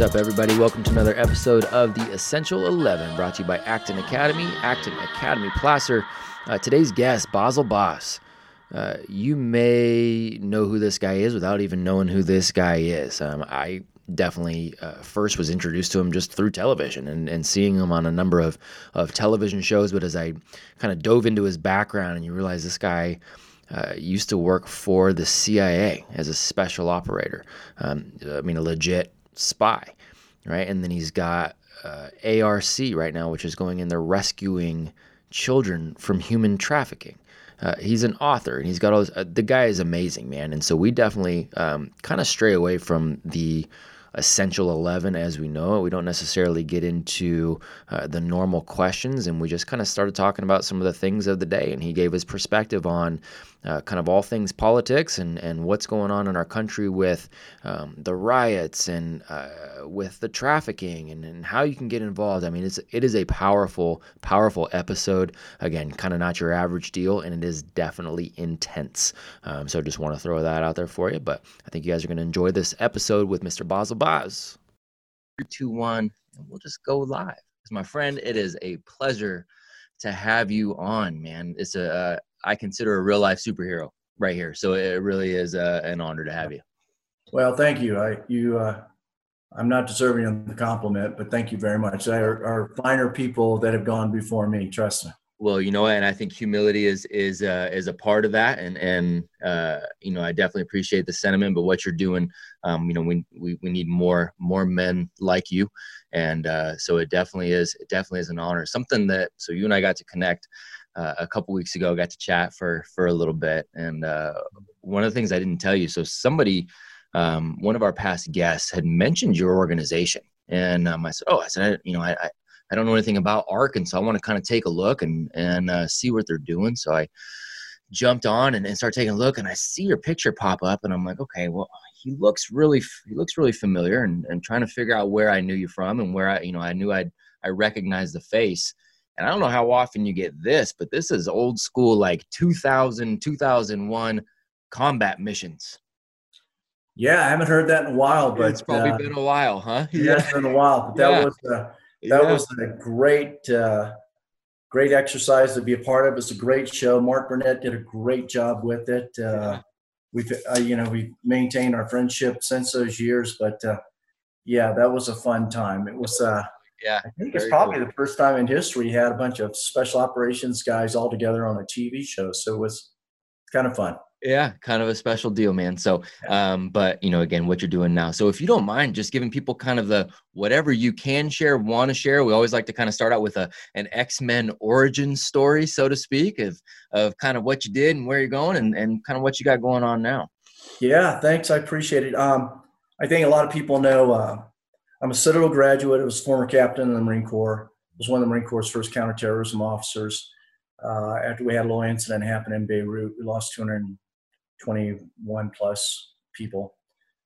What's up, everybody? Welcome to another episode of the Essential 11, brought to you by Acton Academy, Acton Academy Placer. Uh, today's guest, Bazzle Baz. Uh, you may know who this guy is without even knowing who this guy is. Um, I definitely uh, first was introduced to him just through television and, and seeing him on a number of, of television shows. But as I kind of dove into his background and you realize this guy uh, used to work for the CIA as a special operator, um, I mean, a legit spy, right? And then he's got uh, ARC right now, which is going in there rescuing children from human trafficking. Uh, he's an author and he's got all this. Uh, the guy is amazing, man. And so we definitely um, kind of stray away from the essential 11 as we know it. We don't necessarily get into uh, the normal questions, and we just kind of started talking about some of the things of the day. And he gave his perspective on uh, kind of all things politics and, and what's going on in our country with um, the riots and uh, with the trafficking and, and how you can get involved. I mean, it's it is a powerful, powerful episode. Again, kind of not your average deal, and it is definitely intense. Um, so just want to throw that out there for you. But I think you guys are going to enjoy this episode with Mr. Bazzle Baz. Three, two, one, and we'll just go live. My friend, it is a pleasure to have you on, man. It's a uh, I consider a real life superhero right here. So it really is uh, an honor to have you. Well, thank you. I you uh, I'm not deserving of the compliment, but thank you very much. There are finer people that have gone before me. Trust me. Well, you know, and I think humility is is uh, is a part of that, and and uh, you know, I definitely appreciate the sentiment. But what you're doing, um, you know, we, we we need more more men like you, and uh, so it definitely is it definitely is an honor. Something that so you and I got to connect uh, a couple weeks ago. I got to chat for for a little bit, and uh, one of the things I didn't tell you. So somebody, um, one of our past guests, had mentioned your organization, and um, I said, "Oh, I said, I, you know, I, I, I don't know anything about Arkansas. I want to kind of take a look and and uh, see what they're doing." So I jumped on and, and started taking a look, and I see your picture pop up, and I'm like, "Okay, well." He looks really, he looks really familiar, and, and trying to figure out where I knew you from and where I, you know, I knew I'd, I recognized the face and I don't know how often you get this, but this is old school, like 2000, 2001 combat missions. Yeah, I haven't heard that in a while, but it's probably uh, been a while, huh? Yeah, it's been a while. But that yeah. was a, that yeah. was a great, uh, great exercise to be a part of. It's a great show. Mark Burnett did a great job with it. Uh, yeah. We've, uh, you know, we maintained our friendship since those years, but uh, yeah, that was a fun time. It was. Uh, yeah. I think it's probably cool. the first time in history he had a bunch of special operations guys all together on a TV show. So it was kind of fun. Yeah, kind of a special deal, man. So, um, but you know, again, what you're doing now. So, if you don't mind, just giving people kind of the whatever you can share, want to share. We always like to kind of start out with a an X Men origin story, so to speak, of of kind of what you did and where you're going, and and kind of what you got going on now. Yeah, thanks. I appreciate it. Um, I think a lot of people know uh, I'm a Citadel graduate. I was former captain in the Marine Corps. I was one of the Marine Corps' first counterterrorism officers. Uh, after we had a little incident happen in Beirut, we lost 221 plus people.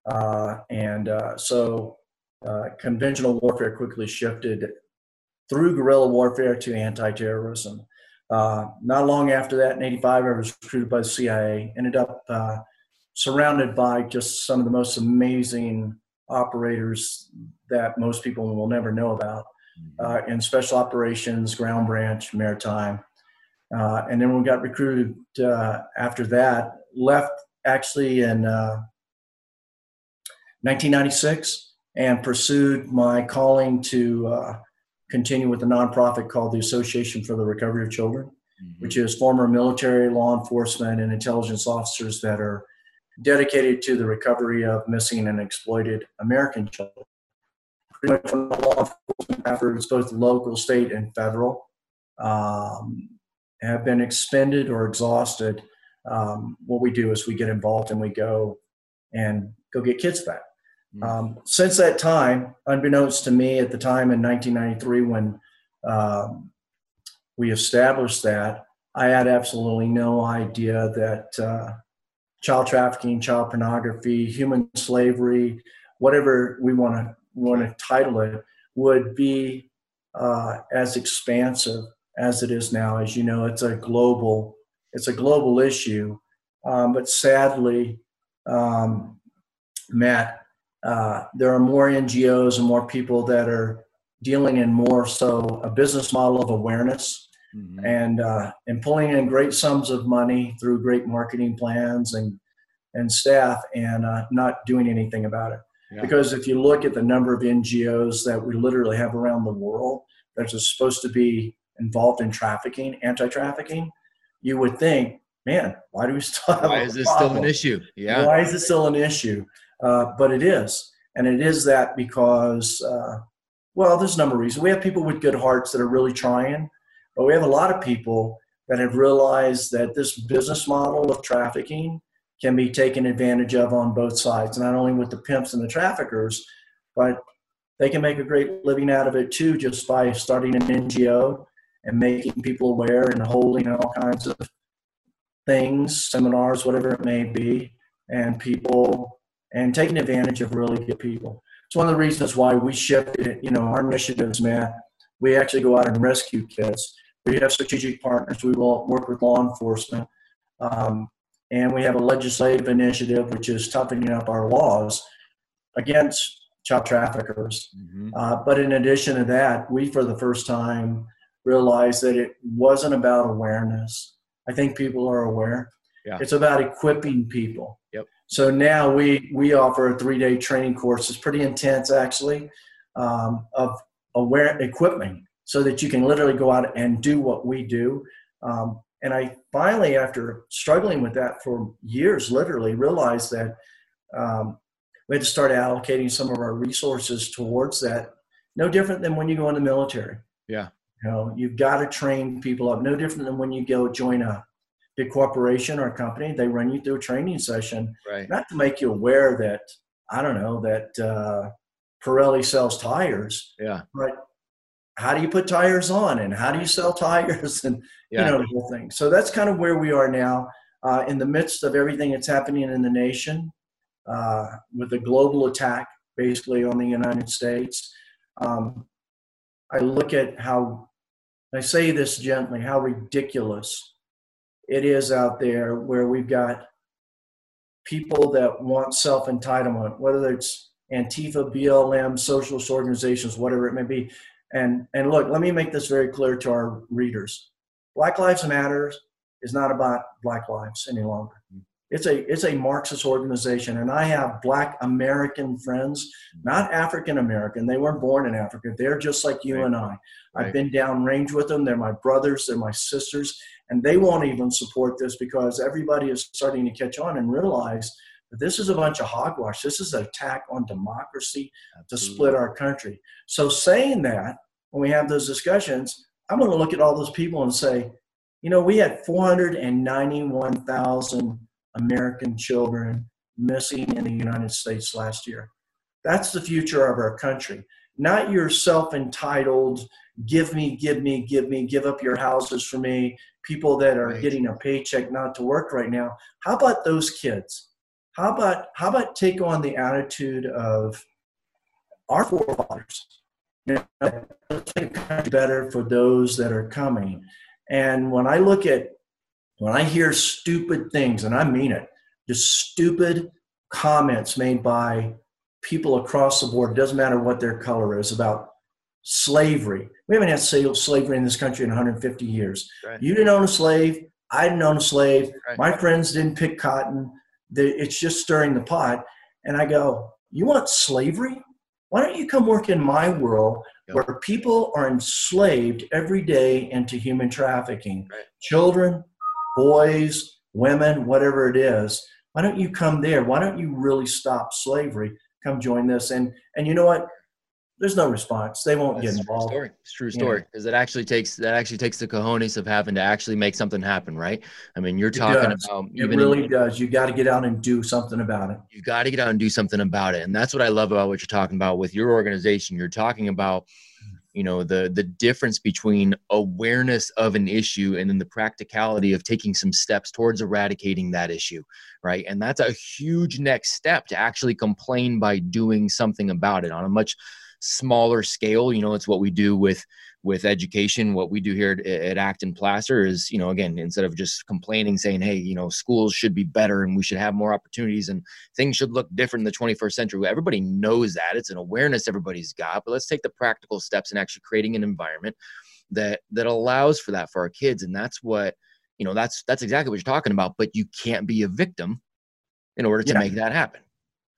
Uh, and uh, so uh, conventional warfare quickly shifted through guerrilla warfare to anti-terrorism. Uh, not long after that, in 85, I was recruited by the CIA, ended up uh, surrounded by just some of the most amazing operators that most people will never know about mm-hmm. uh, in special operations, ground branch, maritime. Uh, and then we got recruited uh, after that, left actually in 1996 uh, and pursued my calling to uh, continue with a nonprofit called the Association for the Recovery of Children, mm-hmm. which is former military, law enforcement, and intelligence officers that are dedicated to the recovery of missing and exploited American children. Pretty much law enforcement efforts, both local, state, and federal, um, have been expended or exhausted. Um, what we do is we get involved and we go and go get kids back. Mm-hmm. Um, since that time, unbeknownst to me at the time in 1993 when um, we established that, I had absolutely no idea that uh, child trafficking, child pornography, human slavery, whatever we want to want to title it, would be uh, as expansive as it is now. As you know, it's a global it's a global issue, um, but sadly, um, Matt, uh, there are more NGOs and more people that are dealing in more so a business model of awareness mm-hmm. and uh, and pulling in great sums of money through great marketing plans and and staff and uh, not doing anything about it. Yeah. Because if you look at the number of NGOs that we literally have around the world that are supposed to be involved in trafficking, anti-trafficking, you would think, man, why do we still have? Why is this problem? still an issue? Yeah. Why is it still an issue? Uh, but it is, and it is that because, uh, well, there's a number of reasons. We have people with good hearts that are really trying, but we have a lot of people that have realized that this business model of trafficking can be taken advantage of on both sides, not only with the pimps and the traffickers, but they can make a great living out of it too just by starting an NGO and making people aware and holding all kinds of things, seminars, whatever it may be, and people and taking advantage of really good people. It's one of the reasons why we shifted, you know, our initiatives, man. We actually go out and rescue kids. We have strategic partners. We will work with law enforcement. Um, and we have a legislative initiative which is toughening up our laws against child traffickers. Mm-hmm. Uh, but in addition to that, we for the first time realized that it wasn't about awareness. I think people are aware. Yeah. It's about equipping people. Yep. So now we we offer a three day training course. It's pretty intense actually, um, of aware equipment so that you can literally go out and do what we do. Um, and I finally, after struggling with that for years, literally realized that um, we had to start allocating some of our resources towards that. No different than when you go in the military. Yeah. You know, you've got to train people up. No different than when you go join a big corporation or a company. They run you through a training session, right. not to make you aware that I don't know that uh, Pirelli sells tires. Yeah. But how do you put tires on? And how do you sell tires? And yeah. you know the whole thing. So that's kind of where we are now uh, in the midst of everything that's happening in the nation uh, with a global attack basically on the united states. Um, i look at how i say this gently how ridiculous it is out there where we've got people that want self-entitlement whether it's antifa blm socialist organizations whatever it may be and, and look, let me make this very clear to our readers. Black Lives Matter is not about Black lives any longer. It's a, it's a Marxist organization, and I have Black American friends, not African American. They weren't born in Africa. They're just like you right. and I. I've been downrange with them. They're my brothers, they're my sisters, and they won't even support this because everybody is starting to catch on and realize this is a bunch of hogwash. This is an attack on democracy Absolutely. to split our country. So, saying that, when we have those discussions, I'm going to look at all those people and say, you know, we had 491,000 American children missing in the United States last year. That's the future of our country. Not your self entitled, give me, give me, give me, give up your houses for me, people that are right. getting a paycheck not to work right now. How about those kids? How about how about take on the attitude of our forefathers? You know, let's make country better for those that are coming. And when I look at when I hear stupid things, and I mean it, just stupid comments made by people across the board, it doesn't matter what their color is, about slavery. We haven't had slavery in this country in 150 years. Right. You didn't own a slave. I didn't own a slave. Right. My friends didn't pick cotton it's just stirring the pot. And I go, You want slavery? Why don't you come work in my world yep. where people are enslaved every day into human trafficking? Right. Children, boys, women, whatever it is. Why don't you come there? Why don't you really stop slavery? Come join this. And and you know what? There's no response. They won't That's get involved. True story. It's true story because it actually takes that actually takes the cojones of having to actually make something happen, right? I mean, you're talking it about it really in, does. You got to get out and do something about it. You got to get out and do something about it, and that's what I love about what you're talking about with your organization. You're talking about you know the the difference between awareness of an issue and then the practicality of taking some steps towards eradicating that issue right and that's a huge next step to actually complain by doing something about it on a much smaller scale. You know, it's what we do with with education what we do here at, at acton placer is you know again instead of just complaining saying hey you know schools should be better and we should have more opportunities and things should look different in the 21st century everybody knows that it's an awareness everybody's got but let's take the practical steps in actually creating an environment that that allows for that for our kids and that's what you know that's that's exactly what you're talking about but you can't be a victim in order to yeah. make that happen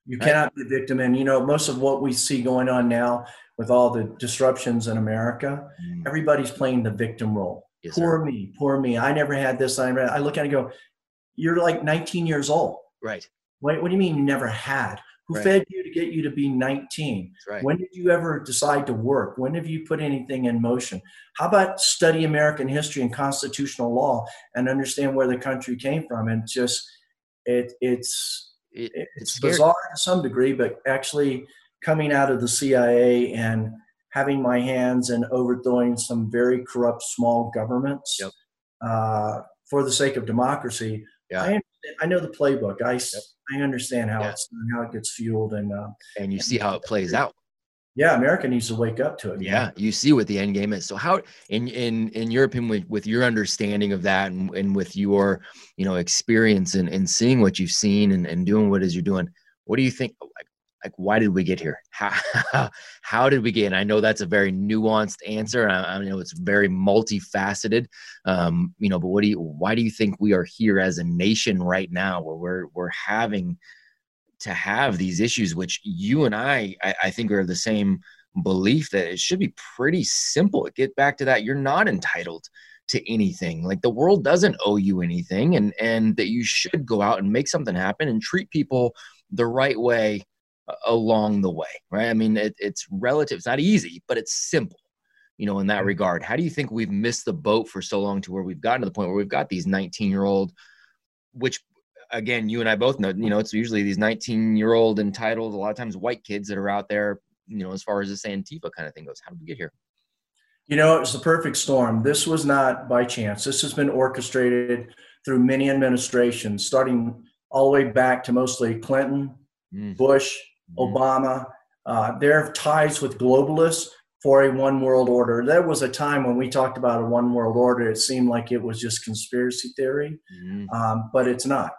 you right? cannot be a victim and you know most of what we see going on now with all the disruptions in America, mm. everybody's playing the victim role. Yes, poor sir. me, poor me. I never had this. I, I look at it and go, you're like 19 years old. Right. What, what do you mean you never had? Who right. fed you to get you to be 19? Right. When did you ever decide to work? When have you put anything in motion? How about study American history and constitutional law and understand where the country came from? And just it it's it, it's, it's bizarre to some degree, but actually coming out of the CIA and having my hands in overthrowing some very corrupt small governments yep. uh, for the sake of democracy. Yeah. I, I know the playbook. I, yep. I understand how yeah. it's how it gets fueled and uh, and you see how it plays out. Yeah, America needs to wake up to it. Yeah, you see what the end game is. So how, in in in your opinion, with, with your understanding of that, and, and with your you know experience and, and seeing what you've seen and, and doing what is you're doing, what do you think? Like, like why did we get here how, how did we get and i know that's a very nuanced answer I, I know it's very multifaceted um, you know but what do you why do you think we are here as a nation right now where we're we're having to have these issues which you and i i, I think are of the same belief that it should be pretty simple get back to that you're not entitled to anything like the world doesn't owe you anything and and that you should go out and make something happen and treat people the right way along the way, right? I mean, it, it's relative. It's not easy, but it's simple, you know, in that mm-hmm. regard. How do you think we've missed the boat for so long to where we've gotten to the point where we've got these 19 year old, which again, you and I both know, you know, it's usually these 19 year old entitled, a lot of times white kids that are out there, you know, as far as this Antifa kind of thing goes. How did we get here? You know, it's the perfect storm. This was not by chance. This has been orchestrated through many administrations, starting all the way back to mostly Clinton, mm. Bush, mm-hmm. Obama, uh, their ties with globalists for a one world order. There was a time when we talked about a one world order, it seemed like it was just conspiracy theory, mm-hmm. um, but it's not.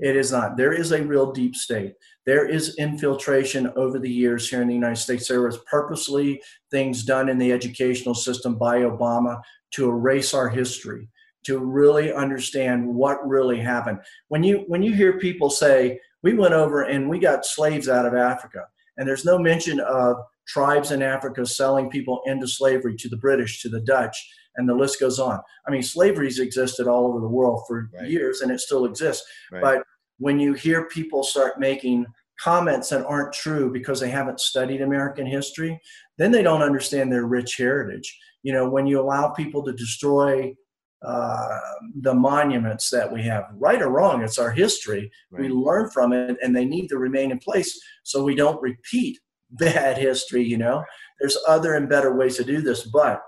It is not. There is a real deep state. There is infiltration over the years here in the United States. There was purposely things done in the educational system by Obama to erase our history, to really understand what really happened. When you when you hear people say, we went over and we got slaves out of Africa. And there's no mention of tribes in Africa selling people into slavery to the British, to the Dutch, and the list goes on. I mean, slavery's existed all over the world for right. years and it still exists. Right. But when you hear people start making comments that aren't true because they haven't studied American history, then they don't understand their rich heritage. You know, when you allow people to destroy uh, the monuments that we have. Right or wrong, it's our history. Right. We learn from it, and they need to remain in place so we don't repeat bad history. You know, there's other and better ways to do this, but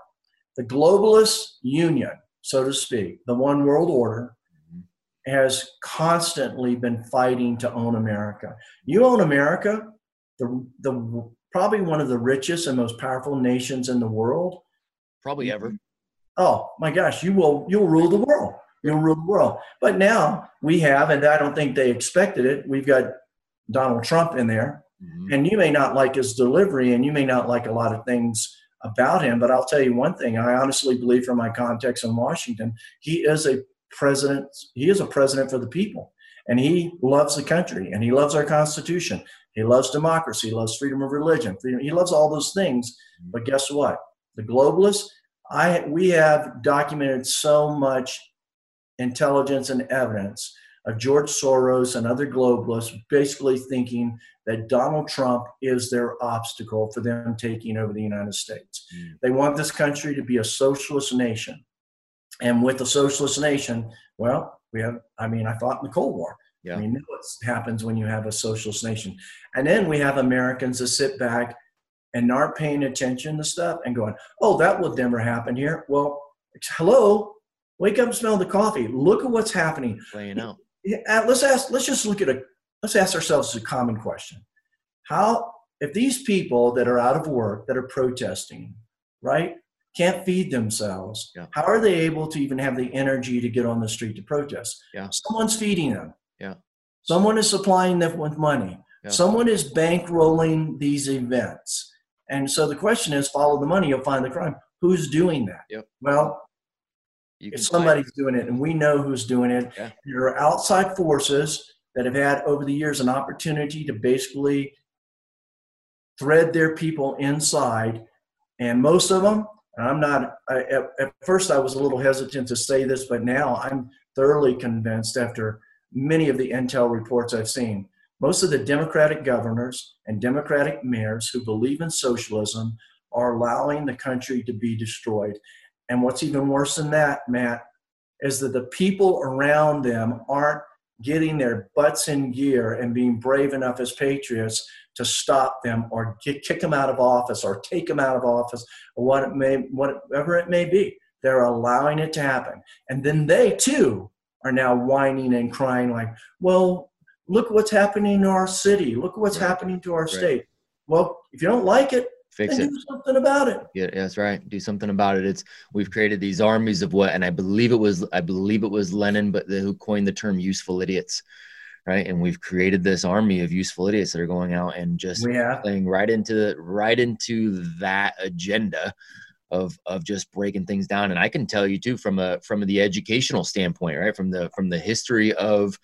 the globalist union, so to speak, the one world order, mm-hmm. has constantly been fighting to own America. You own America, the the probably one of the richest and most powerful nations in the world. Probably ever oh my gosh, you will you'll rule the world. You'll rule the world. But now we have, and I don't think they expected it. We've got Donald Trump in there, mm-hmm. and you may not like his delivery, and you may not like a lot of things about him. But I'll tell you one thing: I honestly believe, from my context in Washington, he is a president. He is a president for the people, and he loves the country, and he loves our Constitution. He loves democracy. He loves freedom of religion. Freedom, he loves all those things. Mm-hmm. But guess what? The globalists I we have documented so much intelligence and evidence of George Soros and other globalists basically thinking that Donald Trump is their obstacle for them taking over the United States. Mm. They want this country to be a socialist nation. And with a socialist nation, well, we have, I mean, I fought in the Cold War. Yeah. I mean, what happens when you have a socialist nation. And then we have Americans that sit back and aren't paying attention to stuff and going, oh, that would never happen here. Well, hello, wake up and smell the coffee. Look at what's happening. Playing out. Uh, let's ask. Let's just look at a. Let's ask ourselves a common question: How, if these people that are out of work that are protesting, right, can't feed themselves. Yeah. How are they able to even have the energy to get on the street to protest? Yeah. Someone's feeding them. Yeah. Someone is supplying them with money. Yeah. Someone is bankrolling these events. And so the question is follow the money, you'll find the crime. Who's doing that? Yep. Well, if somebody's doing it and we know who's doing it, Yeah. there are outside forces that have had over the years an opportunity to basically thread their people inside. And most of them, and I'm not, I, at, at first I was a little hesitant to say this, but now I'm thoroughly convinced after many of the intel reports I've seen. Most of the Democratic governors and Democratic mayors who believe in socialism are allowing the country to be destroyed. And what's even worse than that, Matt, is that the people around them aren't getting their butts in gear and being brave enough as patriots to stop them or get, kick them out of office or take them out of office or what it may, whatever it may be. They're allowing it to happen. And then they too are now whining and crying like, well, look what's happening to our city. Look what's Right. happening to our Right. state. Well, if you don't like it, fix it. do something about it. Yeah, that's right. Do something about it. It's we've created these armies of what, and I believe it was I believe it was Lenin, but the, who coined the term "useful idiots," right? And we've created this army of useful idiots that are going out and just have. playing right into right into that agenda of of just breaking things down. And I can tell you too, from a from the educational standpoint, right? From the from the history of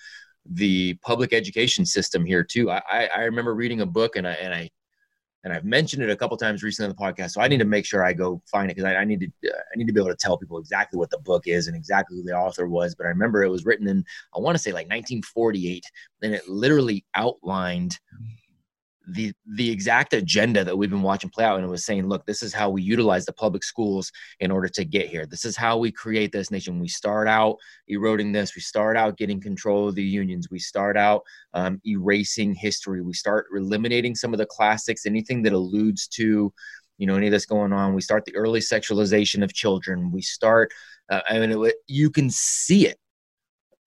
the public education system here too. I I, I remember reading a book, and I and I and I've mentioned it a couple times recently on the podcast. So I need to make sure I go find it because I, I need to uh, I need to be able to tell people exactly what the book is and exactly who the author was. But I remember it was written in I want to say like 1948, and it literally outlined the the exact agenda that we've been watching play out and it was saying look this is how we utilize the public schools in order to get here. This is how we create this nation. We start out eroding this. We start out getting control of the unions. We start out um, erasing history. We start eliminating some of the classics anything that alludes to you know any of this going on. We start the early sexualization of children. We start uh, i mean it, you can see it.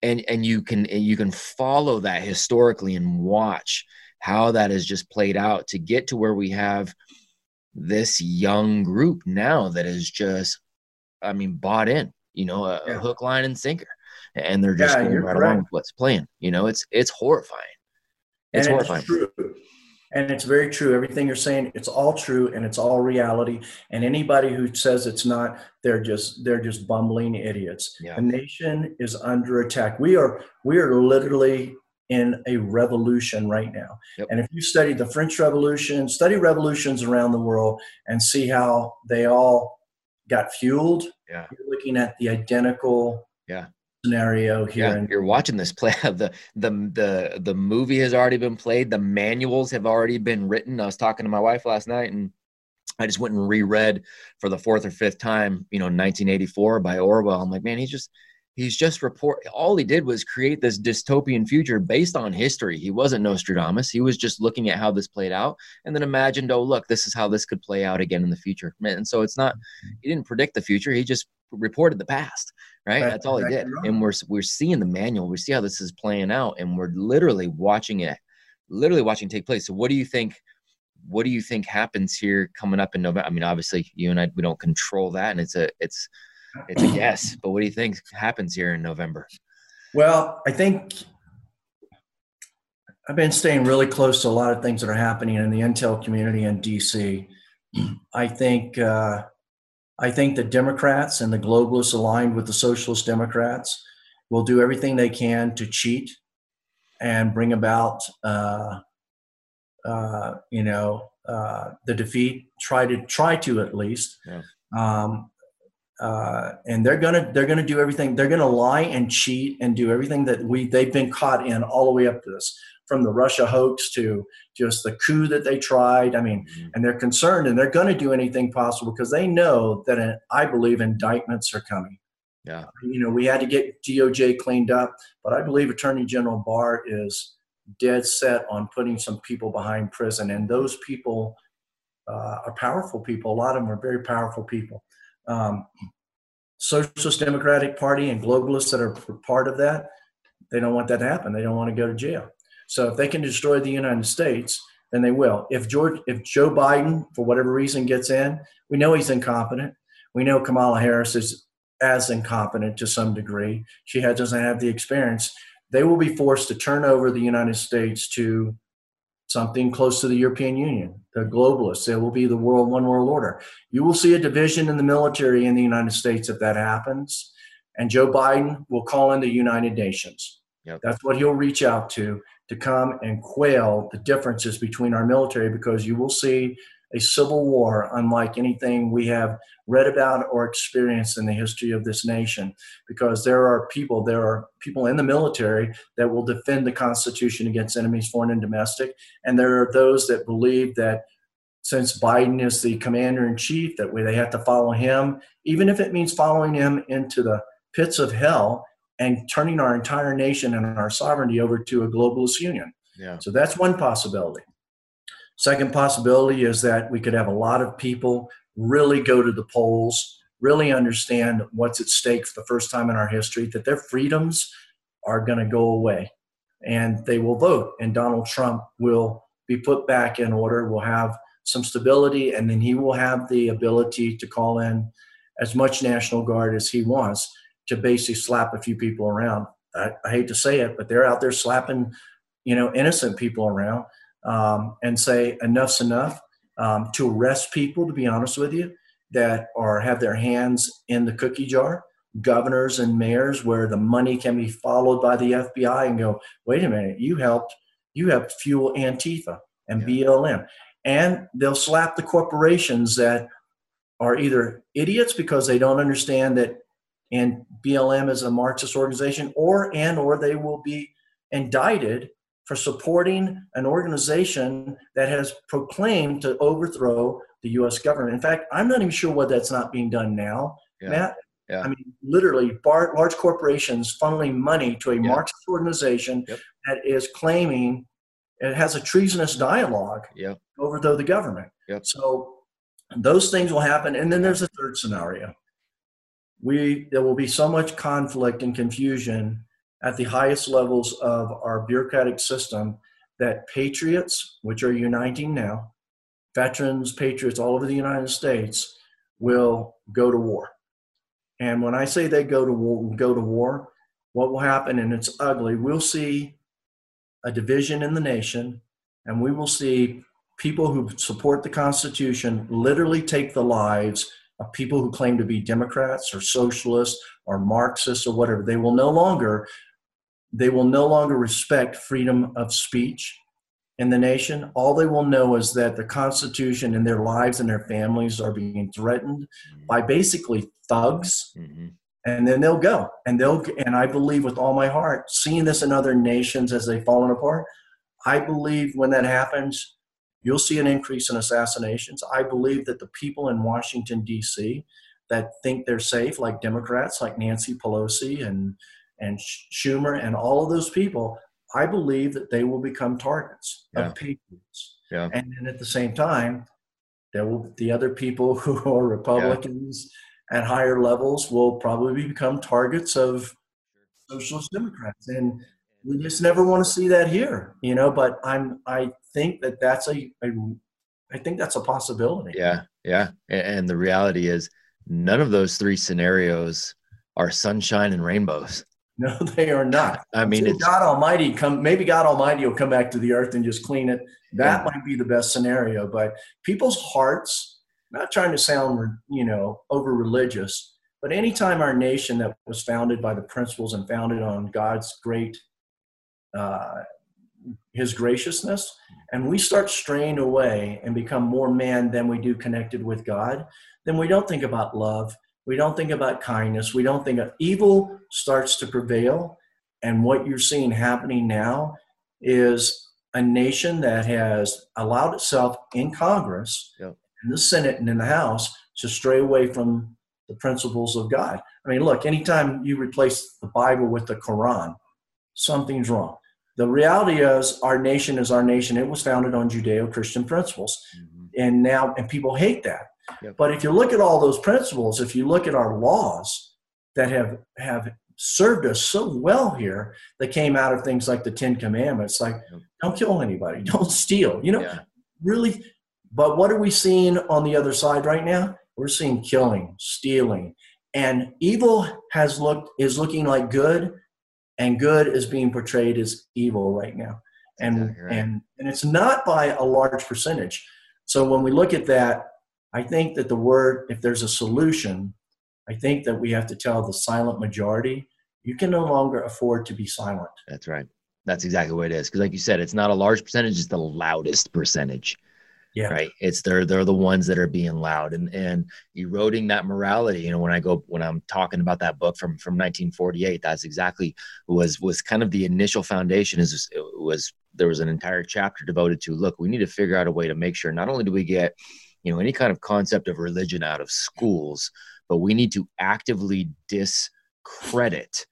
And and you can and you can follow that historically and watch how that has just played out to get to where we have this young group now that is just i mean bought in you know a, a hook line and sinker and they're just Yeah, going right along with what's playing you know it's it's horrifying it's and horrifying it's true. And it's very true. Everything you're saying, it's all true and it's all reality. And anybody who says it's not, they're just they're just bumbling idiots. Yeah. The nation is under attack. We are we are literally in a revolution right now. Yep. And if you study the French Revolution, study revolutions around the world and see how they all got fueled. Yeah. You're looking at the identical Yeah. scenario here yeah in you're watching this play the the the the movie has already been played the manuals have already been written i was talking to my wife last night and i just went and reread for the fourth or fifth time you know 1984 by orwell i'm like man he's just he's just report all he did was create this dystopian future based on history. He wasn't nostradamus. He was just looking at how this played out and then imagined oh look this is how this could play out again in the future. And so it's not mm-hmm. he didn't predict the future. He just reported the past right? That's that's all he did. and we're we're seeing the manual. We see how this is playing out and we're literally watching it literally watching it take place. So what do you think what do you think happens here coming up in november? I mean obviously you and i we don't control that and it's a it's it's a guess but what do you think happens here in november Well, I think I've been staying really close to a lot of things that are happening in the Intel community in DC. I think uh, I think the Democrats and the globalists aligned with the Socialist Democrats will do everything they can to cheat and bring about uh, uh, you know uh, the defeat. Try to try to at least. Yeah. Um, uh, and they're gonna they're gonna do everything. They're gonna lie and cheat and do everything that we they've been caught in all the way up to this, from the Russia hoax to just the coup that they tried. I mean, and they're concerned and they're going to do anything possible because they know that uh, I believe indictments are coming. Yeah. You know, we had to get DOJ cleaned up, but I believe Attorney General Barr is dead set on putting some people behind prison, and those people uh, are powerful people. A lot of them are very powerful people. Um, Socialist Democratic Party and globalists that are part of that, they don't want that to happen. They don't want to go to jail. So if they can destroy the United States, then they will. If George, if Joe Biden, for whatever reason, gets in, we know he's incompetent. We know Kamala Harris is as incompetent to some degree. She has, doesn't have the experience. They will be forced to turn over the United States to something close to the European Union, the globalists. It will be the world one world order. You will see a division in the military in the United States if that happens. And Joe Biden will call in the United Nations. Yep. That's what he'll reach out to to come and quail the differences between our military because you will see a civil war unlike anything we have read about or experienced in the history of this nation because there are people there are people in the military that will defend the constitution against enemies foreign and domestic and there are those that believe that since biden is the commander in chief that way they have to follow him even if it means following him into the pits of hell and turning our entire nation and our sovereignty over to a globalist union yeah. so that's one possibility Second possibility is that we could have a lot of people really go to the polls, really understand what's at stake for the first time in our history, that their freedoms are going to go away and they will vote. And Donald Trump will be put back in order, will have some stability, and then he will have the ability to call in as much National Guard as he wants to basically slap a few people around. I, I hate to say it, but they're out there slapping, you know, innocent people around um, and say enough's enough um, to arrest people, to be honest with you, that are have their hands in the cookie jar. Governors and mayors, where the money can be followed by the FBI and go, wait a minute, you helped, you helped fuel Antifa and yeah. BLM, and they'll slap the corporations that are either idiots because they don't understand that and BLM is a Marxist organization, or and or they will be indicted for supporting an organization that has proclaimed to overthrow the U.S. government. In fact, I'm not even sure why that's not being done now, yeah. Matt. Yeah. I mean, literally, bar, large corporations funneling money to a yeah. Marxist organization yep. that is claiming it has a treasonous dialogue yep. overthrow the government. Yep. So those things will happen. And then there's a third scenario. We there will be so much conflict and confusion at the highest levels of our bureaucratic system that patriots, which are uniting now, veterans, patriots all over the United States, will go to war. And when I say they go to war, go to war, what will happen, and it's ugly, we'll see a division in the nation, and we will see people who support the Constitution literally take the lives of people who claim to be Democrats or socialists or Marxists or whatever. They will no longer they will no longer respect freedom of speech in the nation. All they will know is that the Constitution and their lives and their families are being threatened mm-hmm. by basically thugs. Mm-hmm. And then they'll go. And they'll and I believe with all my heart, seeing this in other nations as they've fallen apart, I believe when that happens, you'll see an increase in assassinations. I believe that the people in Washington, D.C., that think they're safe, like Democrats, like Nancy Pelosi and and Schumer and all of those people, I believe that they will become targets yeah. of patriots. Yeah. And then at the same time, there will the other people who are Republicans yeah. at higher levels will probably become targets of socialist Democrats. And we just never want to see that here, you know. But I'm I think that that's a, a I think that's a possibility. Yeah, yeah. And the reality is, none of those three scenarios are sunshine and rainbows. No, they are not. I mean, God Almighty come. Maybe God Almighty will come back to the earth and just clean it. That yeah. might be the best scenario. But people's hearts, not trying to sound, you know, over religious, but anytime our nation that was founded by the principles and founded on God's great, uh, His graciousness, and we start straying away and become more man than we do connected with God, then we don't think about love we don't think about kindness. We don't think of evil starts to prevail. And what you're seeing happening now is a nation that has allowed itself in Congress, yep. in the Senate, and in the House to stray away from the principles of God. I mean, look, anytime you replace the Bible with the Quran, something's wrong. The reality is, our nation is our nation. It was founded on Judeo Christian principles. Mm-hmm. And now, and people hate that. Yep. But if you look at all those principles, if you look at our laws that have have served us so well here, that came out of things like the Ten Commandments, like yep. don't kill anybody, don't steal, you know, yeah. really. But what are we seeing on the other side right now? we're seeing killing, stealing, and evil has looked is looking like good, and good is being portrayed as evil right now, and exactly right. and and it's not by a large percentage. So when we look at that, I think that the word, if there's a solution, I think that we have to tell the silent majority, you can no longer afford to be silent. That's right. That's exactly what it is. Because, like you said, it's not a large percentage; it's the loudest percentage. Yeah. Right. It's they're they're the ones that are being loud and and eroding that morality. You know, when I go when I'm talking about that book from from 1948, that's exactly was was kind of the initial foundation. Is was there was an entire chapter devoted to look, we need to figure out a way to make sure not only do we get you know any kind of concept of religion out of schools, but we need to actively discredit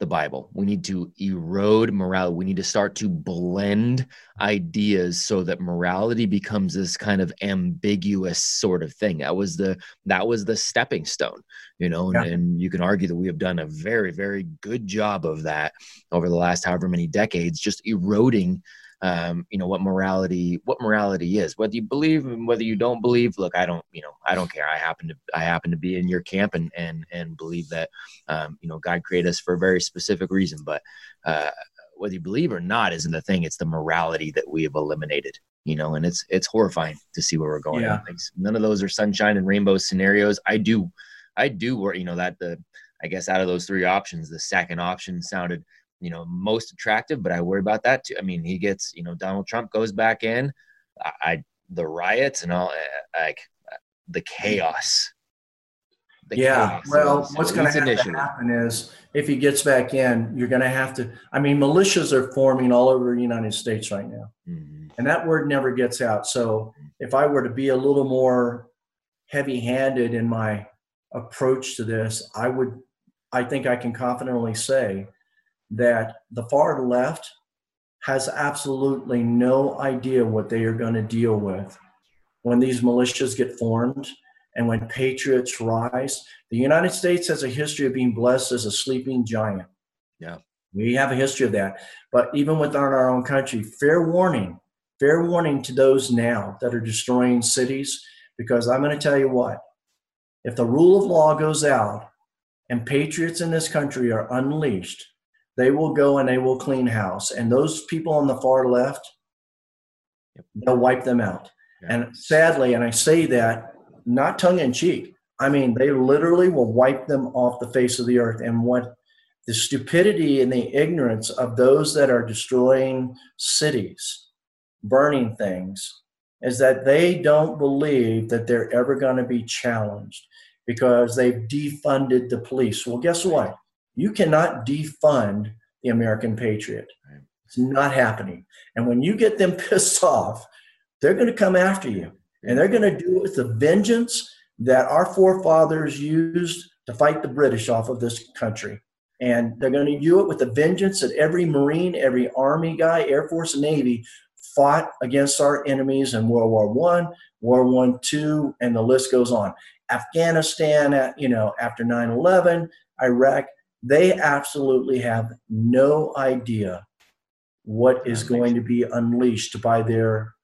the Bible. We need to erode morality. We need to start to blend ideas so that morality becomes this kind of ambiguous sort of thing. That was the that was the stepping stone, you know, yeah. and, and you can argue that we have done a very, very good job of that over the last however many decades, just eroding um, you know what morality what morality is. Whether you believe and whether you don't believe look i don't you know i don't care. I happen to i happen to be in your camp and and and believe that um, you know god created us for a very specific reason. But uh, whether you believe or not isn't the thing. It's the morality that we have eliminated you know and it's it's horrifying to see where we're going yeah. none of those are sunshine and rainbow scenarios. I do i do work you know that the i guess out of those three options the second option sounded you know most attractive but i worry about that too. I mean he gets you know donald trump goes back in. I, I the riots and all eh, like the chaos. The yeah chaos. well so, what's going to happen is if he gets back in you're going to have to i mean militias are forming all over the united states right now. Mm-hmm. and that word never gets out. So if i were to be a little more heavy handed in my approach to this i would i think i can confidently say that the far left has absolutely no idea what they are going to deal with when these militias get formed and when patriots rise. The United States has a history of being blessed as a sleeping giant. Yeah. We have a history of that. But even within our own country, fair warning, fair warning to those now that are destroying cities, because I'm going to tell you what, if the rule of law goes out and patriots in this country are unleashed, they will go and they will clean house. And those people on the far left, yep. they'll wipe them out. And sadly, and I say that not tongue in cheek, I mean, they literally will wipe them off the face of the earth. And what the stupidity and the ignorance of those that are destroying cities, burning things, is that they don't believe that they're ever going to be challenged because they've defunded the police. Well, guess what? You cannot defund the American patriot. It's not happening. And when you get them pissed off, they're going to come after you. And they're going to do it with the vengeance that our forefathers used to fight the British off of this country. And they're going to do it with the vengeance that every Marine, every Army guy, Air Force, and Navy fought against our enemies in World War One, World War Two, and the list goes on. Afghanistan, uh, you know, after 9/11, Iraq, they absolutely have no idea what is going to be unleashed by their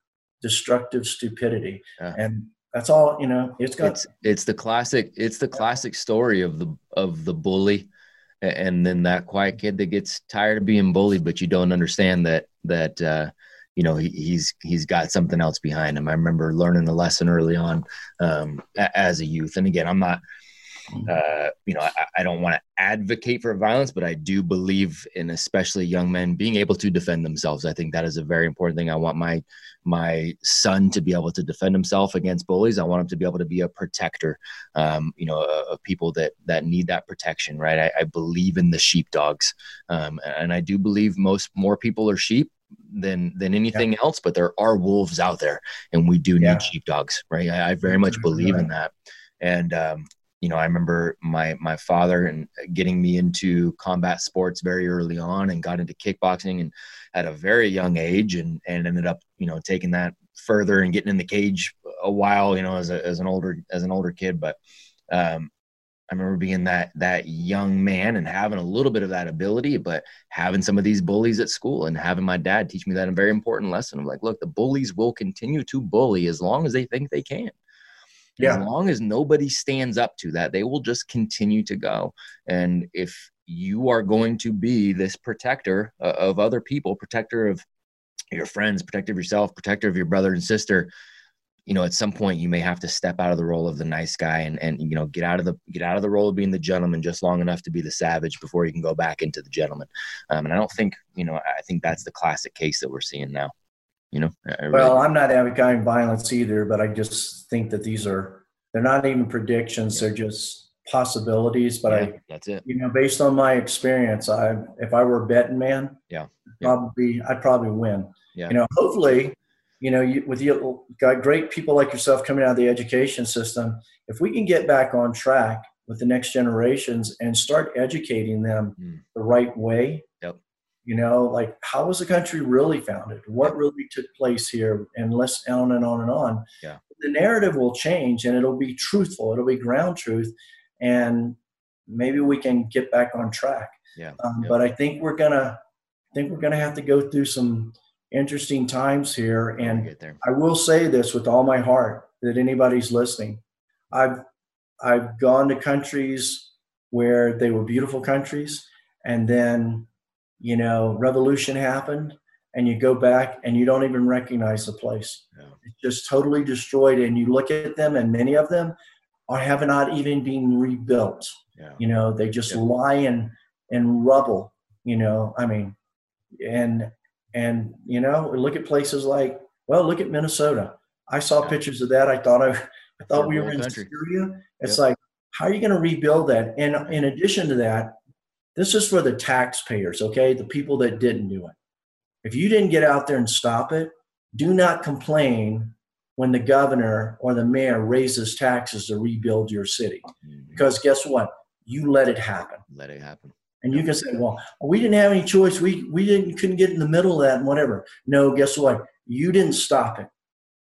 destructive stupidity. Yeah. And that's all, you know, it's got it's, it's the classic it's the classic story of the of the bully and then that quiet kid that gets tired of being bullied but you don't understand that that uh you know he, he's he's got something else behind him i remember learning a lesson early on um, as a youth and again i'm not. Uh, you know, I, I don't want to advocate for violence, but I do believe in especially young men being able to defend themselves. I think that is a very important thing. I want my my son to be able to defend himself against bullies. I want him to be able to be a protector, um, you know, of people that that need that protection. Right. I, I believe in the sheepdogs, um, and I do believe most more people are sheep than than anything yeah. else. But there are wolves out there, and we do need yeah. sheepdogs. Right. I, I very much believe in that. And um, you know, I remember my my father and getting me into combat sports very early on, and got into kickboxing and at a very young age, and and ended up you know taking that further and getting in the cage a while, you know, as a, as an older as an older kid. But um, I remember being that that young man and having a little bit of that ability, but having some of these bullies at school and having my dad teach me that a very important lesson of like, look, the bullies will continue to bully as long as they think they can Yeah. As long as nobody stands up to that, they will just continue to go. And if you are going to be this protector uh, of other people, protector of your friends, protector of yourself, protector of your brother and sister, you know, at some point you may have to step out of the role of the nice guy and and you know get out of the get out of the role of being the gentleman just long enough to be the savage before you can go back into the gentleman. Um, and I don't think you know I think that's the classic case that we're seeing now. You know. Really well, I'm not advocating violence either, but I just think that these are they're not even predictions; yeah. they're just possibilities. But yeah, I that's it. You know, based on my experience, I if I were a betting man, yeah, probably yeah. I'd probably win. Yeah. You know, hopefully you know, you, with you got great people like yourself coming out of the education system. If we can get back on track with the next generations and start educating them mm. the right way. You know, like how was the country really founded? What really took place here? And let's on and on and on. Yeah. The narrative will change and it'll be truthful. It'll be ground truth, and maybe we can get back on track. Yeah. Um, yep. But I think we're gonna, I think we're gonna have to go through some interesting times here. And I will say this with all my heart that anybody's listening. I've I've gone to countries where they were beautiful countries, and then you know revolution happened, and you go back and you don't even recognize the place. Yeah. It's just totally destroyed, and you look at them, and many of them are have not even been rebuilt. Yeah. You know, they just yeah. lie in in rubble. You know, I mean, and and you know, look at places like well, look at Minnesota. I saw pictures of that. I thought I, I thought we were in country. Syria. It's yep. like, how are you going to rebuild that? And in addition to that, this is for the taxpayers, okay? The people that didn't do it. If you didn't get out there and stop it, do not complain when the governor or the mayor raises taxes to rebuild your city. Mm-hmm. Because guess what? You let it happen. Let it happen. And you can say, well, we didn't have any choice. We we didn't couldn't get in the middle of that and whatever. No, guess what? You didn't stop it.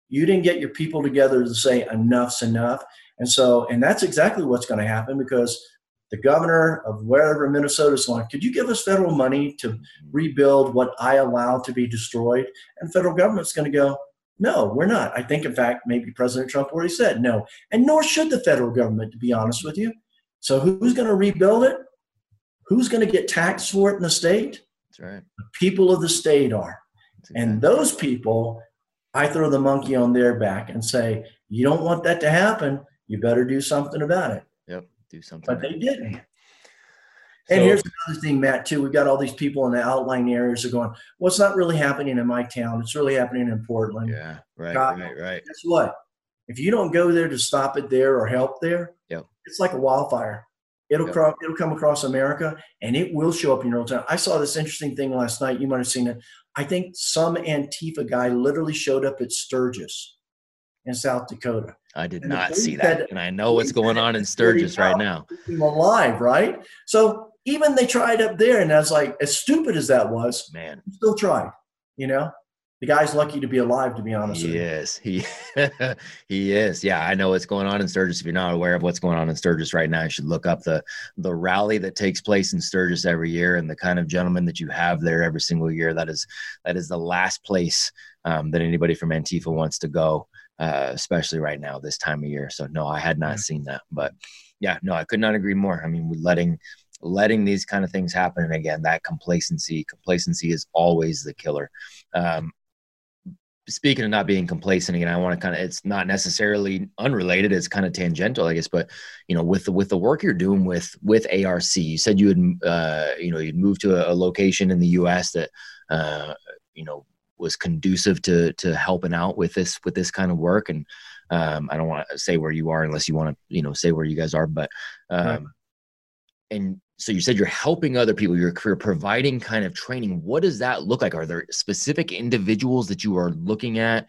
You didn't get your people together to say enough's enough. And so, and that's exactly what's going to happen because the governor of wherever Minnesota's going, could you give us federal money to rebuild what I allowed to be destroyed? And the federal government's going to go, no, we're not. I think, in fact, maybe President Trump already said no. And nor should the federal government, to be honest with you. So who's going to rebuild it? Who's going to get taxed for it in the state? That's right. The people of the state are. Exactly. And those people, I throw the monkey on their back and say, you don't want that to happen. You better do something about it. Yep. Do something. But they didn't. So, and here's another thing, Matt, too. We've got all these people in the outlying areas are going, well, it's not really happening in my town. It's really happening in Portland. Yeah, right, God, right, right. Guess what? If you don't go there to stop it there or help there, yep. it's like a wildfire. It'll yeah. come. It'll come across America, and it will show up in your own town. I saw this interesting thing last night. You might have seen it. I think some Antifa guy literally showed up at Sturgis in South Dakota. I did and not see that, said, and I know what's going on in Sturgis right now. Alive, right? So even they tried up there, and I was like, as stupid as that was, man, still tried. You know, the guy's lucky to be alive, to be honest. He is. He he is. Yeah, I know what's going on in Sturgis. If you're not aware of what's going on in Sturgis right now, you should look up the the rally that takes place in Sturgis every year and the kind of gentlemen that you have there every single year. That is that is the last place um, that anybody from Antifa wants to go, uh, especially right now this time of year. So no, I had not seen that, but yeah, no, I could not agree more. I mean, letting letting these kind of things happen and again that complacency complacency is always the killer um, speaking of not being complacent again i want to kind of it's not necessarily unrelated it's kind of tangential i guess but you know with the with the work you're doing with with arc you said you had uh you know you'd moved to a, a location in the us that uh you know was conducive to to helping out with this with this kind of work. And um i don't want to say where you are unless you want to you know say where you guys are but um right. and so you said you're helping other people you're, you're providing kind of training. What does that look like? Are there specific individuals that you are looking at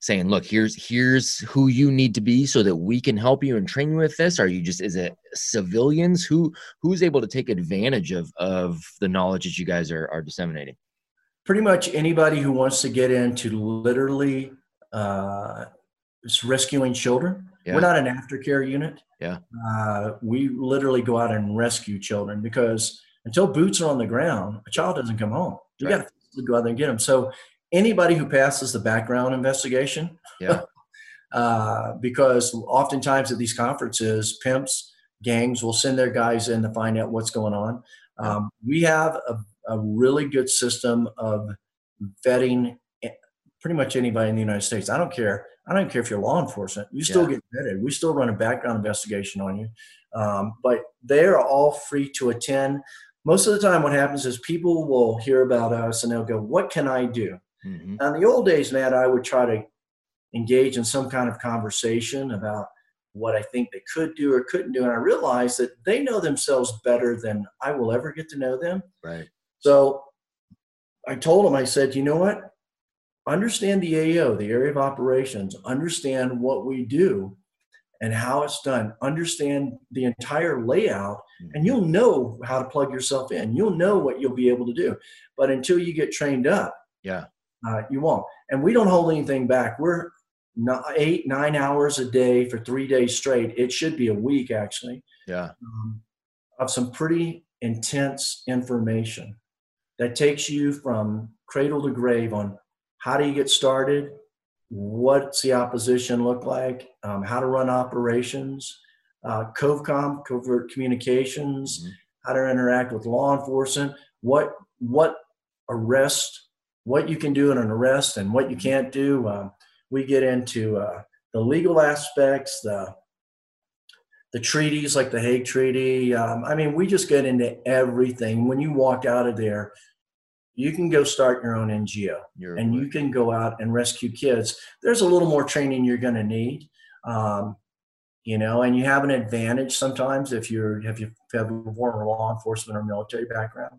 saying look here's here's who you need to be so that we can help you and train you with this are you just is it civilians? Who who's able to take advantage of of the knowledge that you guys are, are disseminating pretty much anybody who wants to get into literally uh, rescuing children yeah. we're not an aftercare unit yeah. Uh, we literally go out and rescue children because until boots are on the ground, a child doesn't come home. You right. got to go out there and get them. So anybody who passes the background investigation, yeah. uh, because oftentimes at these conferences, pimps, gangs will send their guys in to find out what's going on. Um, we have a, a really good system of vetting pretty much anybody in the United States. I don't care. I don't care if you're law enforcement. You still yeah. get vetted. We still run a background investigation on you. Um, but they're all free to attend. Most of the time, what happens is people will hear about us and they'll go, "What can I do?" Mm-hmm. Now, in the old days, man, I would try to engage in some kind of conversation about what I think they could do or couldn't do, and I realized that they know themselves better than I will ever get to know them. Right. So I told him, I said, "You know what? understand the AO, the area of operations, understand what we do and how it's done, understand the entire layout, and mm-hmm. you'll know how to plug yourself in. You'll know what you'll be able to do. But until you get trained up, yeah, uh, you won't. And we don't hold anything back. We're eight, nine hours a day for three days straight. It should be a week actually. Yeah. Um, of some pretty intense information that takes you from cradle to grave on how do you get started? What's the opposition look like? Um, how to run operations? Uh, COVCOM, covert communications, mm-hmm. how to interact with law enforcement, what what arrest, what you can do in an arrest, and what you can't do. Um, we get into uh, the legal aspects, the the treaties like the Hague Treaty. Um, I mean, we just get into everything. When you walk out of there, you can go start your own NGO you're and right. you can go out and rescue kids. There's a little more training you're going to need, um, you know, and you have an advantage sometimes if you're if you have a former law enforcement or military background.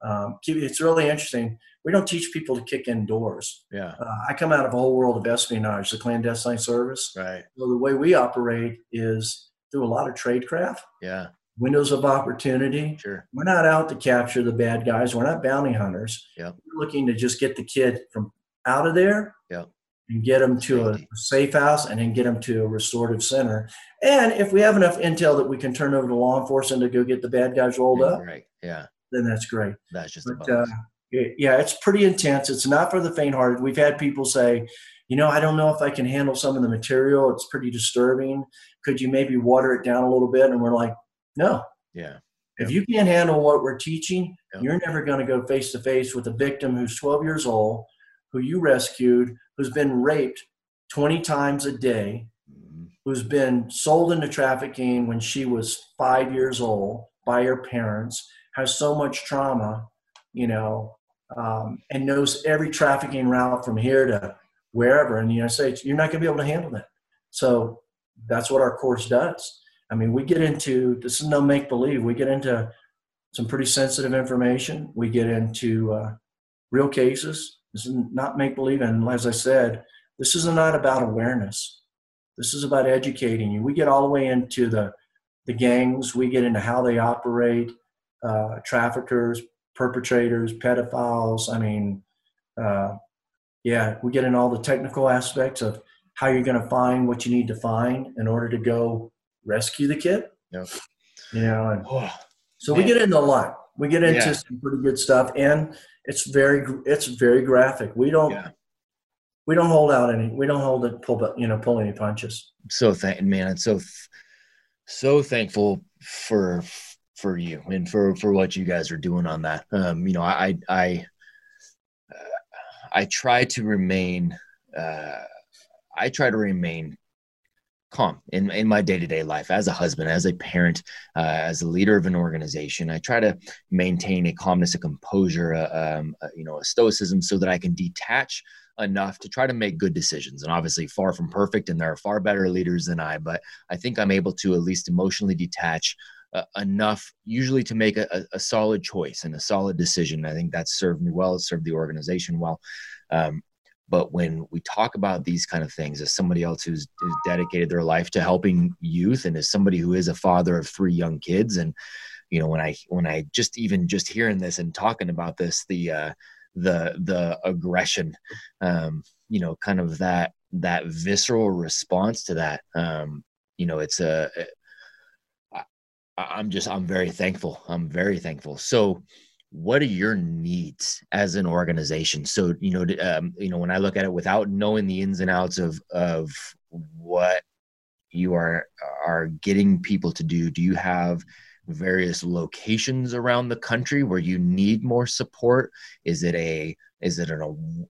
Um, it's really interesting. We don't teach people to kick in doors. Yeah, uh, I come out of a whole world of espionage, the clandestine service. Right. So the way we operate is through a lot of tradecraft. Yeah windows of opportunity. Sure. We're not out to capture the bad guys. We're not bounty hunters. Yeah. We're looking to just get the kid from out of there. Yeah. And get them to a safe house and then get them to a restorative center. And if we have enough intel that we can turn over to law enforcement to go get the bad guys rolled up, right? Yeah. Then that's great. That's just but, uh, yeah, it's pretty intense. It's not for the faint-hearted. We've had people say, you know, I don't know if I can handle some of the material. It's pretty disturbing. Could you maybe water it down a little bit? And we're like, no. Yeah. If you can't handle what we're teaching, you're never going to go face to face with a victim who's 12 years old, who you rescued, who's been raped 20 times a day, mm-hmm. who's been sold into trafficking when she was five years old by her parents, has so much trauma, you know, um, and knows every trafficking route from here to wherever in the United States. You're not going to be able to handle that. So that's what our course does. I mean, we get into this is no make believe. We get into some pretty sensitive information. We get into uh, real cases. This is not make believe. And as I said, this is not about awareness. This is about educating you. We get all the way into the the gangs. We get into how they operate, uh, traffickers, perpetrators, pedophiles. I mean, uh, yeah, we get in all the technical aspects of how you're going to find what you need to find in order to go rescue the kid. Yeah. You know, and oh, so man. we get into a lot. We get into yeah. some pretty good stuff, and it's very it's very graphic. We don't yeah. we don't hold out any. We don't hold it pull but you know pull any punches. So thank man, it's so so thankful for for you and for for what you guys are doing on that. Um, you know, I I I try to remain. Uh, I try to remain calm in, in my day-to-day life as a husband as a parent uh, as a leader of an organization i try to maintain a calmness a composure a, um, a, you know a stoicism so that i can detach enough to try to make good decisions and obviously far from perfect and there are far better leaders than i but i think i'm able to at least emotionally detach uh, enough usually to make a, a, solid choice and a solid decision. I think that's served me well it's served the organization well. Um, but when we talk about these kind of things as somebody else who's, who's dedicated their life to helping youth and as somebody who is a father of three young kids and you know when i when i just even just hearing this and talking about this the uh the the aggression um you know kind of that that visceral response to that um you know it's a i'm just i'm very thankful i'm very thankful so what are your needs as an organization so you know um, you know when i look at it without knowing the ins and outs of of what you are are getting people to do? Do you have various locations around the country where you need more support? Is it a is it an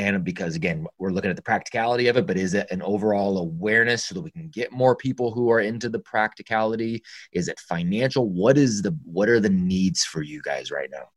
and because again we're looking at the practicality of it but is it an overall awareness so that we can get more people who are into the practicality? Is it financial? What is the what are the needs for you guys right now?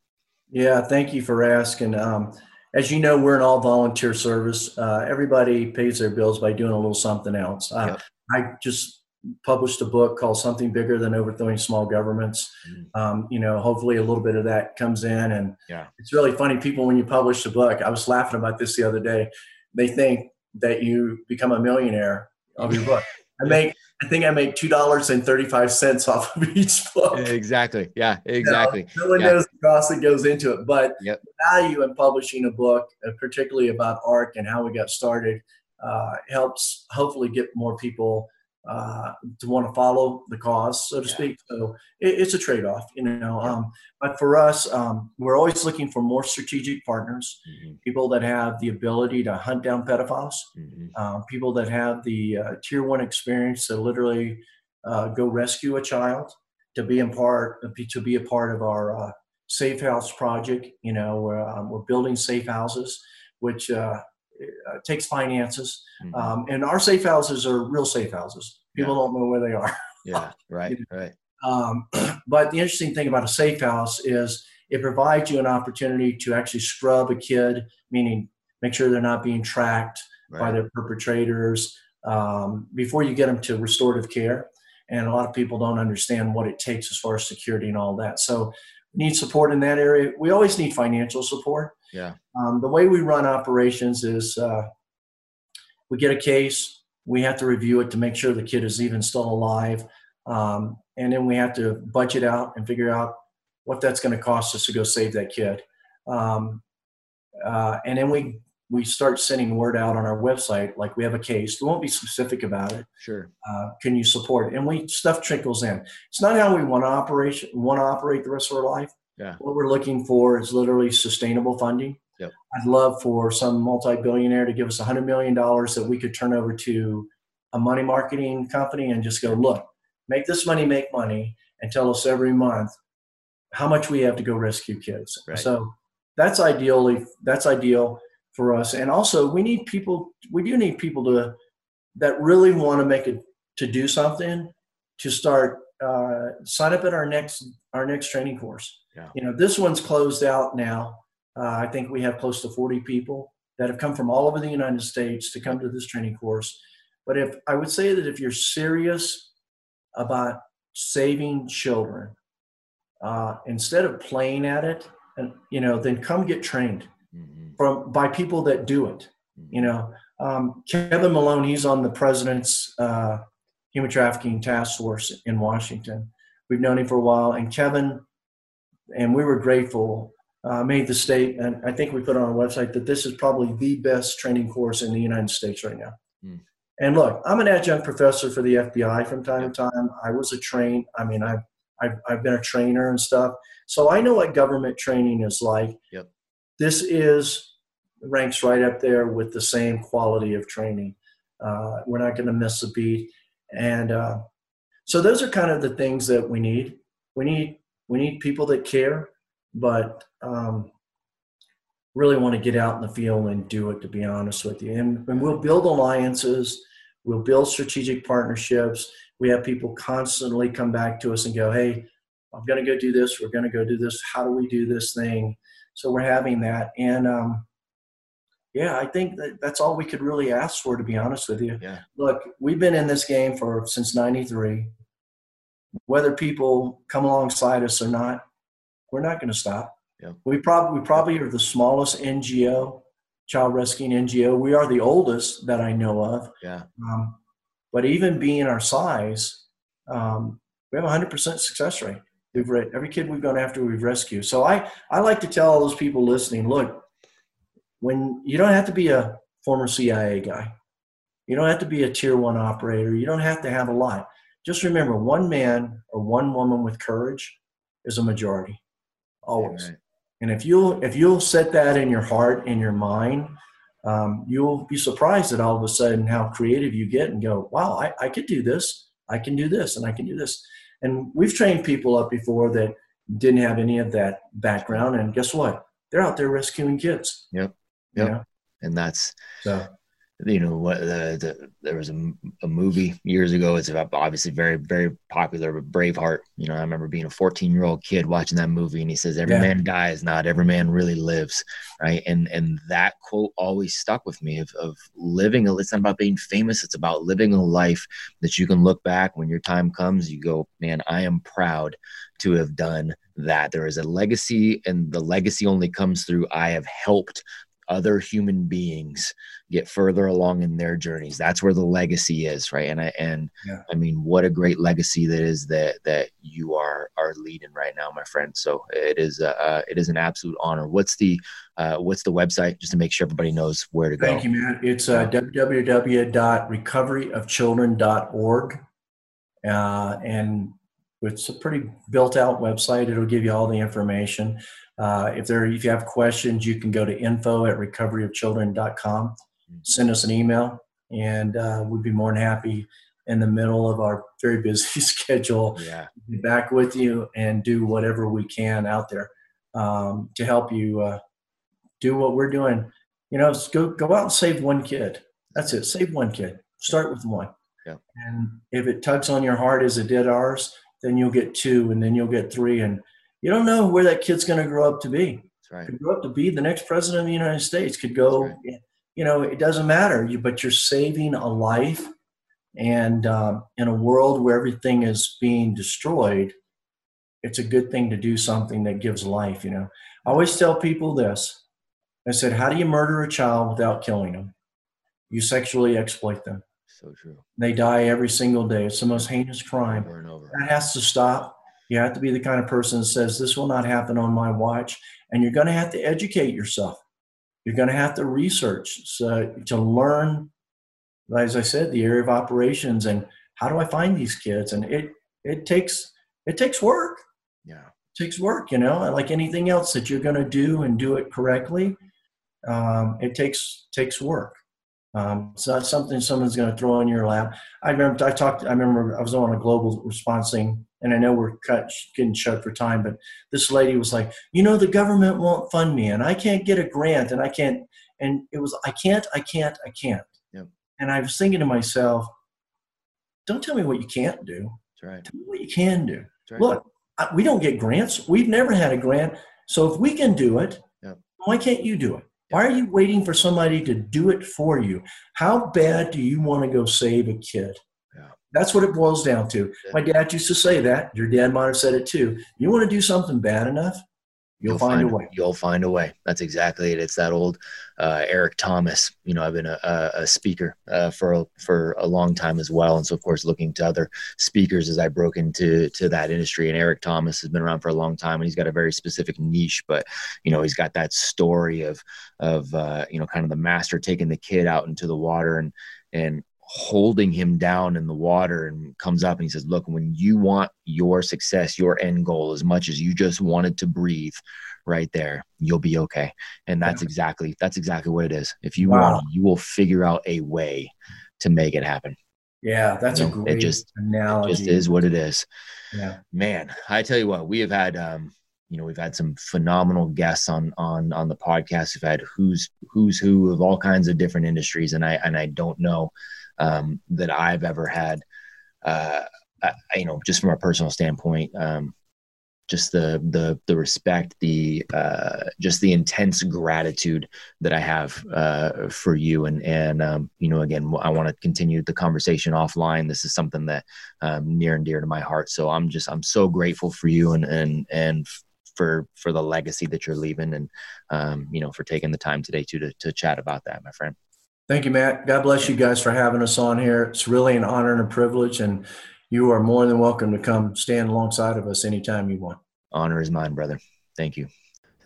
Yeah thank you for asking. Um, as you know we're an all volunteer service. Uh, everybody pays their bills by doing a little something else. Uh, yep. i just published a book called Something Bigger Than Overthrowing Small Governments. Mm. Um, you know, hopefully a little bit of that comes in. And yeah. it's really funny. People, when you publish a book, I was laughing about this the other day. They think that you become a millionaire of your book. I make, I think I make two dollars and thirty-five cents off of each book. Exactly. Yeah. Exactly. You know, no one yeah. knows the cost that goes into it, but yep. the value in publishing a book, uh, particularly about ARC and how we got started, uh, helps hopefully get more people uh, to want to follow the cause, so to yeah. speak. So it, it's a trade off, you know. Um, but for us, um, we're always looking for more strategic partners, mm-hmm. people that have the ability to hunt down pedophiles, mm-hmm. uh, people that have the uh, tier one experience to literally uh, go rescue a child, to be in part, to be a part of our uh, safe house project. You know, we're, um, we're building safe houses, which uh, takes finances. Mm-hmm. Um, and our safe houses are real safe houses. People yeah. don't know where they are. yeah, right, right. Um, but the interesting thing about a safe house is it provides you an opportunity to actually scrub a kid, meaning make sure they're not being tracked right. by their perpetrators um, before you get them to restorative care. And a lot of people don't understand what it takes as far as security and all that. So need support in that area. We always need financial support. Yeah. Um, the way we run operations is uh, we get a case, we have to review it to make sure the kid is even still alive, um, and then we have to budget out and figure out what that's going to cost us to go save that kid. Um, uh, and then we we start sending word out on our website like we have a case we won't be specific about it. Sure. Uh, can you support it? And we stuff trickles in. It's not how we want to operate want to operate the rest of our life. Yeah. what we're looking for is literally sustainable funding. Yep. i'd love for some multi-billionaire to give us $100 million that we could turn over to a money marketing company and just go look make this money make money and tell us every month how much we have to go rescue kids. Right. so that's ideally that's ideal for us. And also, we need people. We do need people to that really want to make it to do something to start uh, sign up at our next our next training course. Yeah. You know, this one's closed out now. Uh, I think we have close to 40 people that have come from all over the United States to come to this training course. But if I would say that if you're serious about saving children, uh, instead of playing at it, and you know, then come get trained from by people that do it. You know, um, Kevin Malone, he's on the president's uh, human trafficking task force in Washington. We've known him for a while, and Kevin, and we were grateful. Uh, made the state, and I think we put on our website that this is probably the best training course in the United States right now. Mm. And look, I'm an adjunct professor for the FBI from time to time. I was a train. I mean, I've, I've I've been a trainer and stuff, so I know what government training is like. Yep. This is ranks right up there with the same quality of training. Uh, we're not going to miss a beat, and uh, so those are kind of the things that we need. We need we need people that care, but um, really want to get out in the field and do it. To be honest with you, and, and we'll build alliances. We'll build strategic partnerships. We have people constantly come back to us and go, "Hey, I'm going to go do this. We're going to go do this. How do we do this thing?" So we're having that, and um, yeah, I think that that's all we could really ask for, to be honest with you. Yeah. Look, we've been in this game for since '93. Whether people come alongside us or not, we're not going to stop. Yeah. We probably we probably are the smallest NGO, child rescuing NGO. We are the oldest that I know of. Yeah. Um, but even being our size, um, we have a hundred percent success rate. We've read every kid we've gone after, we've rescued. So I I like to tell all those people listening, look, when you don't have to be a former CIA guy, you don't have to be a tier one operator, you don't have to have a lot. Just remember one man or one woman with courage is a majority, always. Right. And if you'll if you'll set that in your heart in your mind, um, you'll be surprised at all of a sudden how creative you get and go, wow, I, I could do this. I can do this and I can do this. And we've trained people up before that didn't have any of that background. And guess what? They're out there rescuing kids. Yep. Yep. You know? And that's, so you know what the, the there was a, a movie years ago. It's about obviously very very popular but braveheart. You know i remember being a 14 year old kid watching that movie and he says every yeah. man dies not every man really lives right? And and that quote always stuck with me of, of living a, it's not about being famous it's about living a life that you can look back. When your time comes you go man i am proud to have done that. There is a legacy and the legacy only comes through i have helped other human beings get further along in their journeys. That's where the legacy is right? And i and yeah. i mean what a great legacy that is that that you are are leading right now my friend. So it is uh it is an absolute honor. What's the uh what's the website? Just to make sure everybody knows where to go. Thank you man. It's uh www.recoveryofchildren.org uh and it's a pretty built out website it'll give you all the information uh, if there, if you have questions, you can go to info at recoveryofchildren.com. Mm-hmm. Send us an email, and uh, we'd be more than happy in the middle of our very busy schedule yeah. be back with you and do whatever we can out there um, to help you uh, do what we're doing. You know, go go out and save one kid. That's it. Save one kid. Start with one. Yeah. And if it tugs on your heart as it did ours, then you'll get two, and then you'll get three, and you don't know where that kid's going to grow up to be. That's right. Could grow up to be the next president of the United States. Could go, right. you know, it doesn't matter. You, but you're saving a life, and um, in a world where everything is being destroyed, it's a good thing to do something that gives life. You know, I always tell people this. I said, "How do you murder a child without killing them? You sexually exploit them." So true. They die every single day. It's the most heinous crime. Over and over. That has to stop you have to be the kind of person that says, This will not happen on my watch. And you're going to have to educate yourself. You're going to have to research so, to learn, as I said, the area of operations and how do I find these kids? And it, it takes it takes work. Yeah. It takes work, you know, like anything else that you're going to do and do it correctly. Um, it takes takes work. Um, it's not something someone's going to throw in your lap. I remember I talked. I remember I was on a global response thing and I know we're cut, getting shut for time, but this lady was like, you know, the government won't fund me, and I can't get a grant, and I can't, and it was, I can't, I can't, I can't. Yep. And I was thinking to myself, don't tell me what you can't do. That's right. Tell me what you can do. Right. Look, I, we don't get grants. We've never had a grant. So if we can do it, yep. why can't you do it? Why are you waiting for somebody to do it for you? How bad do you want to go save a kid? That's what it boils down to. My dad used to say that. Your dad might have said it too. You want to do something bad enough, you'll, you'll find, find, a way. You'll find a way. That's exactly it. It's that old uh, Eric Thomas. You know, I've been a, a speaker uh, for a, for a long time as well, and so of course looking to other speakers as I broke into to that industry. And Eric Thomas has been around for a long time, and he's got a very specific niche. But you know, he's got that story of of uh, you know, kind of the master taking the kid out into the water and and holding him down in the water and comes up and he says, Look, when you want your success, your end goal, as much as you just wanted to breathe right there, you'll be okay. And that's yeah. exactly that's exactly what it is. If you wow. want, you will figure out a way to make it happen. Yeah, that's you know, a great it just, analogy. It just is what it is. Yeah. Man, I tell you what, we have had um, you know, we've had some phenomenal guests on on on the podcast. We've had who's who's who of all kinds of different industries, and I and I don't know um, that I've ever had. Uh, I, you know, just from a personal standpoint, um, just the the the respect, the uh, just the intense gratitude that I have uh, for you, and and um, you know, again, I want to continue the conversation offline. This is something that um, near and dear to my heart. So I'm just I'm so grateful for you and and and for for the legacy that you're leaving, and um, you know, for taking the time today to to, to chat about that, my friend. Thank you, Matt. God bless you guys for having us on here. It's really an honor and a privilege, and you are more than welcome to come stand alongside of us anytime you want. Honor is mine, brother. Thank you.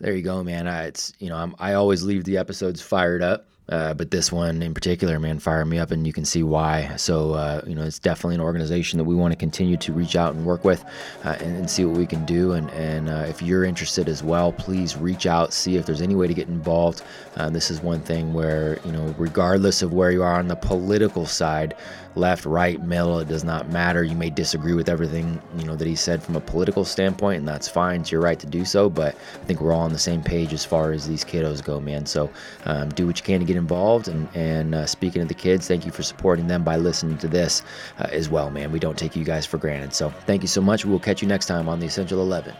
There you go, man. I, it's you know I'm, I always leave the episodes fired up. Uh, but this one in particular, man, fired me up, and you can see why. So, uh, you know, it's definitely an organization that we want to continue to reach out and work with uh, and, and, see what we can do. And, and uh, if you're interested as well, please reach out, see if there's any way to get involved. Uh, this is one thing where, you know, regardless of where you are on the political side, left, right, middle, it does not matter. You may disagree with everything, you know, that he said from a political standpoint, and that's fine. It's your right to do so. But I think we're all on the same page as far as these kiddos go, man. So um, do what you can to get involved. And, and uh, speaking of the kids, thank you for supporting them by listening to this uh, as well, man. We don't take you guys for granted. So thank you so much. We'll catch you next time on the Essential 11.